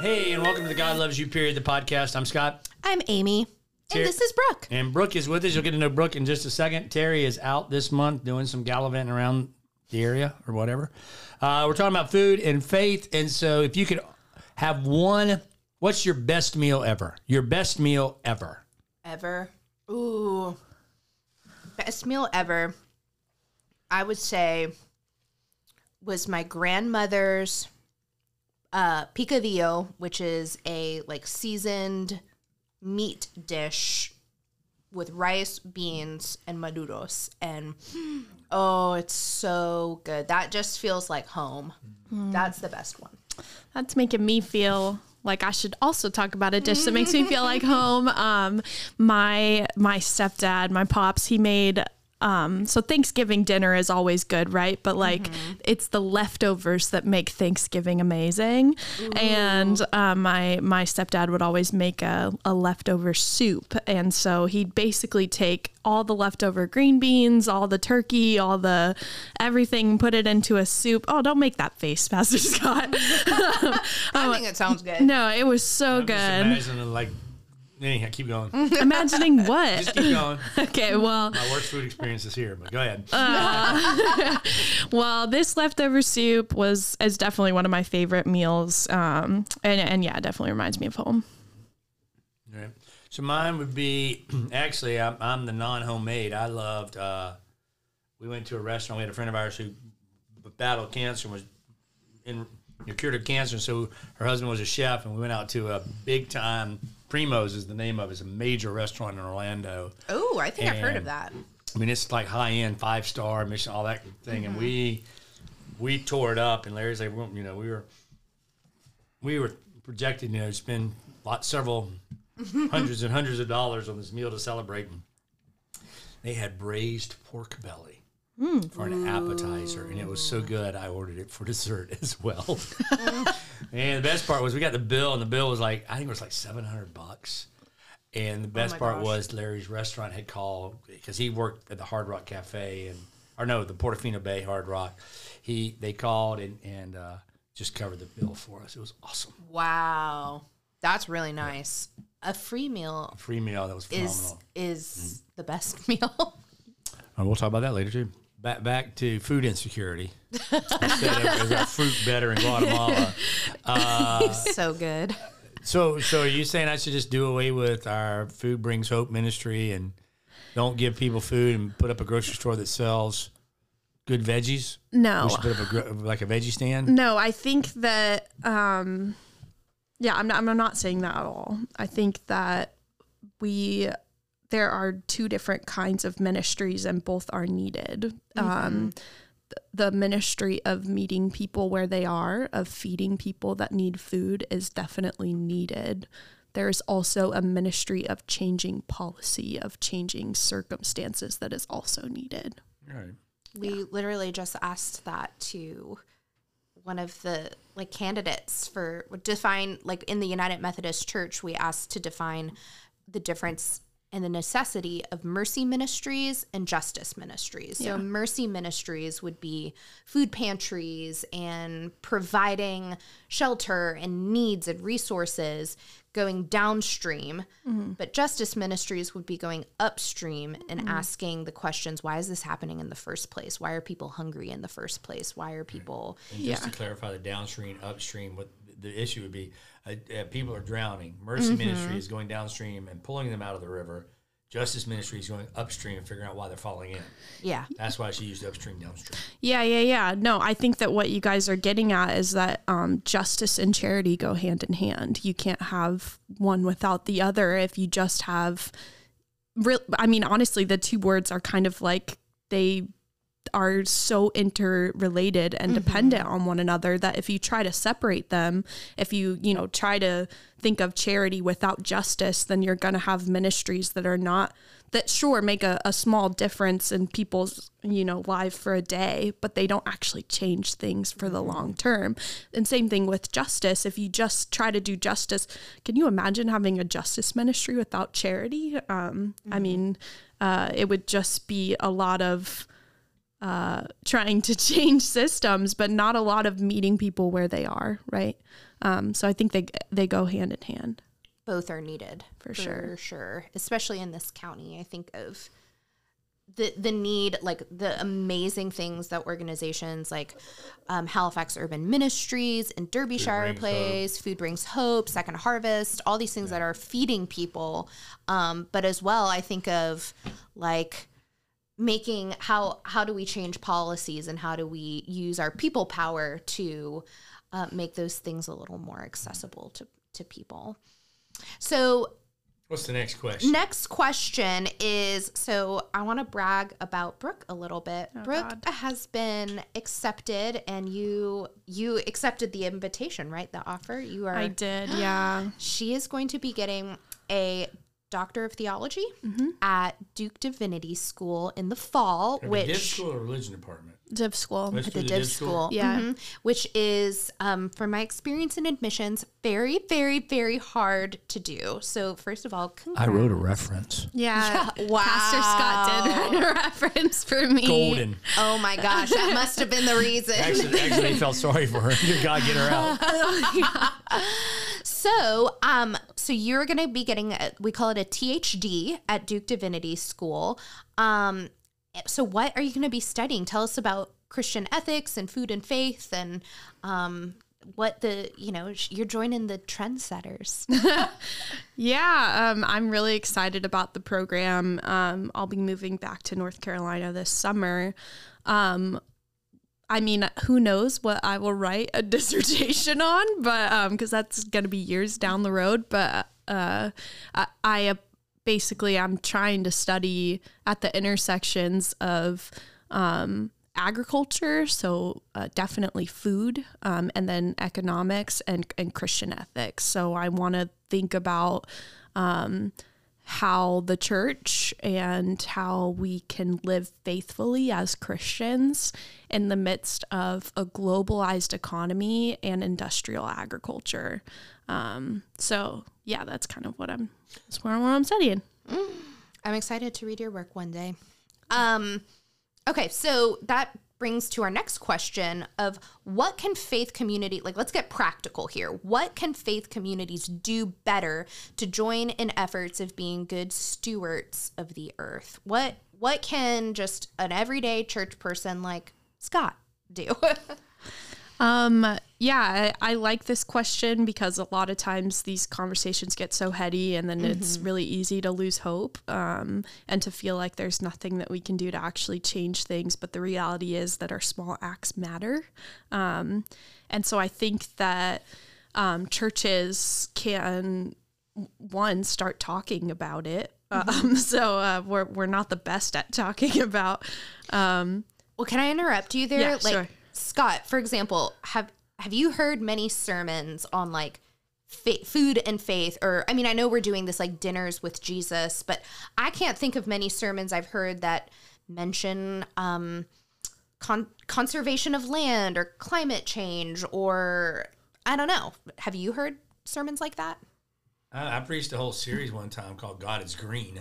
Hey, and welcome to the God Loves You Period, the podcast. I'm Scott. I'm Amy. Ter- and this is Brooke. And Brooke is with us. You'll get to know Brooke in just a second. Terry is out this month doing some gallivanting around the area or whatever. Uh, we're talking about food and faith. And so, if you could have one, what's your best meal ever? Your best meal ever. Ever. Ooh. Best meal ever, I would say, was my grandmother's uh, picadillo, which is a like seasoned meat dish with rice, beans, and maduros. And oh, it's so good. That just feels like home. That's the best one. That's making me feel like I should also talk about a dish that makes me feel like home. Um, my my stepdad, my pops, he made. Um, so Thanksgiving dinner is always good, right? But like, it's the leftovers that make Thanksgiving amazing. And uh, my my stepdad would always make a, a leftover soup, and so he'd basically take all the leftover green beans, all the turkey, all the everything, put it into a soup. Oh, don't make that face, Pastor Scott. I think it sounds good. No, it was so I'm just good. imagining, like, anyhow, keep going. Imagining what? Just keep going. okay, well, My worst food experience is here, but go ahead. well, this leftover soup was is definitely one of my favorite meals. Um, and and yeah, it definitely reminds me of home. Right. So mine would be actually I'm, I'm the non-homemade. I loved. Uh, we went to a restaurant. We had a friend of ours who battled cancer and was in cured of cancer. So her husband was a chef, and we went out to a big time. Primo's is the name of it. It's a major restaurant in Orlando. Oh, I think I've heard of that. I mean, it's like high end, five star, Michelin, all that thing, and we we tore it up. And Larry's like, well, you know, we were we were projected, you know, to spend lot several hundreds and hundreds of dollars on this meal to celebrate. And they had braised pork belly hmm. for an appetizer, and it was so good. I ordered it for dessert as well. and the best part was we got the bill, and the bill was like I think it was like seven hundred bucks. And the best my part gosh. was Larry's restaurant had called because he worked at the Hard Rock Cafe and or no, the Portofino Bay Hard Rock. He they called and and uh, just covered the bill for us. It was awesome. Wow. That's really nice. A free meal Free meal that was is phenomenal. is the best meal. And we'll talk about that later too. Back back to food insecurity. Instead of our fruit better in Guatemala? so good. So so are you saying I should just do away with our Food Brings Hope ministry and don't give people food and put up a grocery store that sells good veggies? No, We should put up a like a veggie stand. no, I think that. Um, yeah, I'm not. I'm not saying that at all. I think that we there are two different kinds of ministries, and both are needed. Um, the ministry of meeting people where they are, of feeding people that need food, is definitely needed. There's also a ministry of changing policy, of changing circumstances that is also needed. All right. We literally just asked that to one of the like candidates for define like in the United Methodist Church we asked to define the difference and the necessity of mercy ministries and justice ministries. So mercy ministries would be food pantries and providing shelter and needs and resources going downstream. Mm-hmm. But justice ministries would be going upstream and mm-hmm. asking the questions why is this happening in the first place? Why are people hungry in the first place? Why are people And just to clarify the downstream, upstream, what the issue would be, uh, uh, people are drowning. Mercy ministry is going downstream and pulling them out of the river. Justice ministry is going upstream and figuring out why they're falling in. Yeah. That's why she used upstream, downstream. Yeah, yeah, yeah. No, I think that what you guys are getting at is that um, justice and charity go hand in hand. You can't have one without the other if you just have. Real, I mean, honestly, the two words are kind of like they are so interrelated and dependent on one another that if you try to separate them, if you, you know, try to think of charity without justice, then you're going to have ministries that are not, that sure make a, a small difference in people's, you know, life for a day, but they don't actually change things for the long term. And same thing with justice. If you just try to do justice, can you imagine having a justice ministry without charity? Um, I mean, uh, it would just be a lot of, uh, trying to change systems, but not a lot of meeting people where they are, right? Um, so I think they they go hand in hand. both are needed For sure. For sure, especially in this county. I think of the the need, like the amazing things that organizations like um, Halifax Urban Ministries and Derbyshire Brings Place, Food Brings Hope, Second Harvest, all these things that are feeding people. Um, but as well, I think of like making how how do we change policies and how do we use our people power to uh, make those things a little more accessible to to people. So What's the next question? next question is so I want to brag about Brooke a little bit. Brooke God. has been accepted and you you accepted the invitation, right? The offer. You are I did, yeah. she is going to be getting a Doctor of Theology Mm-hmm. at Duke Divinity School in the fall, Div which Div school or religion department? Div school. Let's at do the Div School, Yeah. Mhm. which is, um, from my experience in admissions, very, very, very hard to do. So, first of all, congrats. I wrote a reference. Yeah. Wow. Pastor Scott did write a reference for me. Golden. Oh my gosh, that must have been the reason. Actually, actually, felt sorry for her. Dear God, get her out. So, um, so you're going to be getting a, we call it a THD at Duke Divinity School. Um, so what are you going to be studying? Tell us about Christian ethics and food and faith and um, what the you know you're joining the trendsetters. Yeah, um, I'm really excited about the program. Um, I'll be moving back to North Carolina this summer. Um, I mean, who knows what I will write a dissertation on, but um, because that's going to be years down the road. But uh, I, I uh, basically I'm trying to study at the intersections of um, agriculture, so uh, definitely food, um, and then economics and, and Christian ethics. So I want to think about um, how the church and how we can live faithfully as Christians in the midst of a globalized economy and industrial agriculture. Um, so yeah, that's kind of what I'm that's what I'm studying. I'm excited to read your work one day. Um, okay, so that brings to our next question of what can faith community like let's get practical here. What can faith communities do better to join in efforts of being good stewards of the earth? What what can just an everyday church person like Scott do? Um, yeah, I, I like this question because a lot of times these conversations get so heady and then it's really easy to lose hope um, and to feel like there's nothing that we can do to actually change things. But the reality is that our small acts matter. Um, and so I think that um, churches can, one, start talking about it. Um, so uh, we're, we're not the best at talking about um, Well, can I interrupt you there? Yeah, like sure. Scott, for example, have have you heard many sermons on like fa- food and faith or I mean, I know we're doing this like dinners with Jesus, but I can't think of many sermons I've heard that mention um con- conservation of land or climate change or I don't know. Have you heard sermons like that? I, I preached a whole series one time called "God Is Green."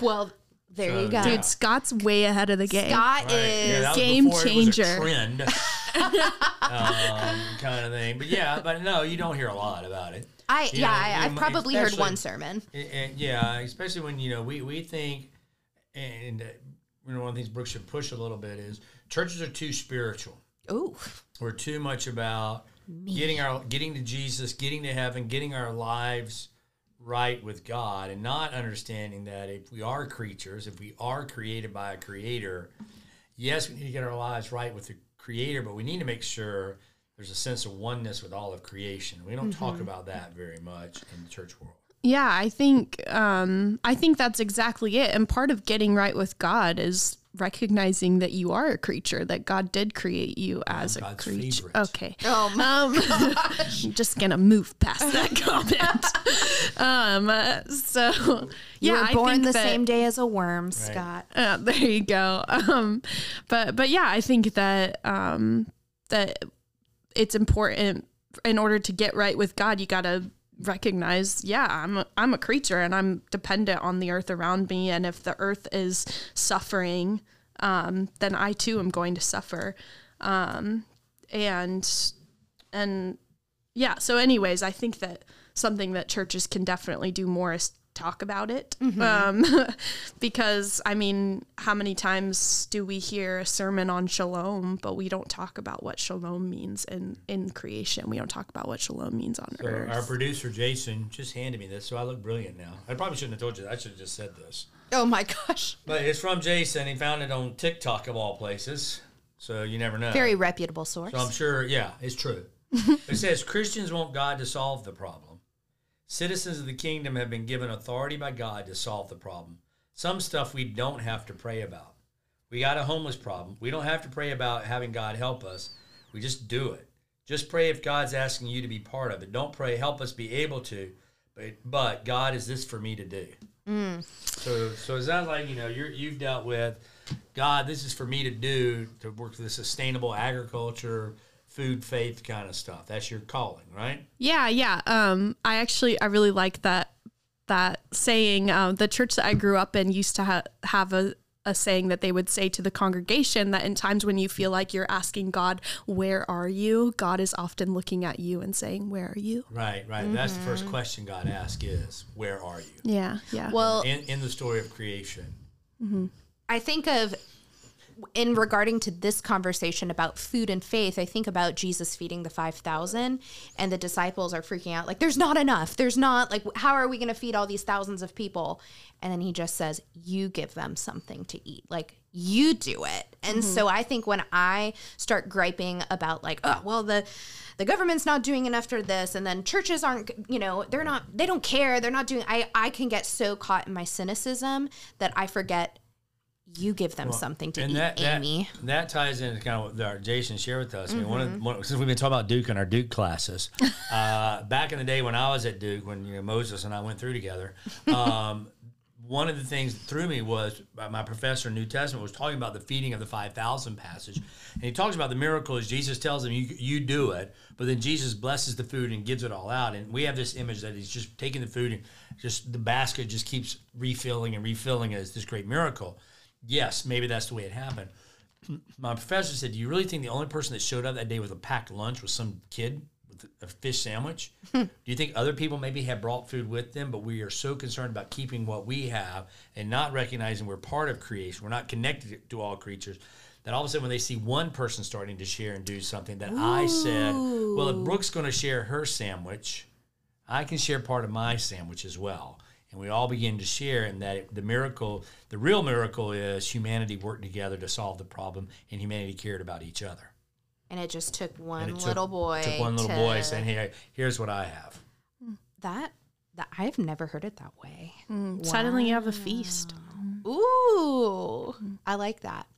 Well, there So, you go. yeah. Dude, Scott's way ahead of the game. Scott Right. is Yeah, that was game before it was a changer. trend, um, kind of thing. But yeah, but no, you don't hear a lot about it. I You yeah, know, I, I've probably heard one sermon. And- and, yeah, especially when you know we we think, and uh, you know one of the things Brooks should push a little bit is churches are too spiritual. Ooh. We're too much about getting our getting to Jesus, getting to heaven, getting our lives right with God, and not understanding that if we are creatures, if we are created by a creator, yes, we need to get our lives right with the creator, but we need to make sure there's a sense of oneness with all of creation. We don't talk about that very much in the church world. Yeah, I think um, I think that's exactly it. And part of getting right with God is recognizing that you are a creature, that God did create you as a God's creature. favorite. Okay. Oh my Um, I'm just gonna move past that comment. um, uh, so You yeah, were I born think the that- same day as a worm, Scott. Uh, there you go. Um, but but yeah, I think that um, that it's important in order to get right with God. You got to recognize, yeah, I'm a, I'm a creature and I'm dependent on the earth around me. And if the earth is suffering, um, then I too am going to suffer. Um, and and yeah. So, anyways, I think that something that churches can definitely do more is talk about it. Um, because I mean, how many times do we hear a sermon on shalom, but we don't talk about what shalom means in in creation? We don't talk about what shalom means on So earth. our producer Jason just handed me this, so I look brilliant now. I probably shouldn't have told you. that. I should have just said this. Oh my gosh. But it's from Jason. He found it on TikTok of all places. So you never know. Very reputable source. So I'm sure, yeah, it's true. it says Christians want God to solve the problem. Citizens of the kingdom have been given authority by God to solve the problem. Some stuff we don't have to pray about. We got a homeless problem. We don't have to pray about having God help us. We just do it. Just pray if God's asking you to be part of it. Don't pray, help us be able to. But, but God, is this for me to do? Mm. So, so it sounds like you know you're, you've dealt with God. This is for me to do to work with the sustainable agriculture, food, faith kind of stuff. That's your calling, right? Yeah, yeah. Um, I actually I really like that that saying. Um, the church that I grew up in used to ha- have a a saying that they would say to the congregation that in times when you feel like you're asking God, "Where are you?" God is often looking at you and saying, "Where are you?" Right, right. That's the first question God asks is, "Where are you?" Yeah, yeah. well, In, in the story of creation. I think of in regarding to this conversation about food and faith, I think about Jesus feeding the 5,000 and the disciples are freaking out like there's not enough. There's not like how are we going to feed all these thousands of people? And then he just says, "You give them something to eat." Like you do it. And mm-hmm. so I think when I start griping about like, "Oh, well the the government's not doing enough for this and then churches aren't you know they're not they don't care they're not doing i i can get so caught in my cynicism that i forget you give them something to eat, that, Amy. That, that ties into kind of what our Jason shared with us. I mean, one Mm-hmm. of one, since we've been talking about Duke and our Duke classes, uh, back in the day when I was at Duke, when you know Moses and I went through together, um, one of the things that threw me was uh, my professor in New Testament was talking about the feeding of the five thousand passage, and he talks about the miracle as Jesus tells him, "You you do it," but then Jesus blesses the food and gives it all out, and we have this image that he's just taking the food and just the basket just keeps refilling and refilling as this great miracle yes, maybe that's the way it happened. My professor said, "Do you really think the only person that showed up that day with a packed lunch was some kid with a fish sandwich? Do you think other people maybe have brought food with them, but we are so concerned about keeping what we have and not recognizing we're part of creation, we're not connected to all creatures." That all of a sudden, when they see one person starting to share and do something, that I said, "Well, if Brooke's going to share her sandwich, I can share part of my sandwich as well. And we all begin to share, and that the miracle, the real miracle is humanity worked together to solve the problem, and humanity cared about each other. And it just took one And it took- little boy. took one little to- boy saying, "Hey, here's what I have." that. That I've never heard it that way. Mm, suddenly you have a feast. Ooh, I like that.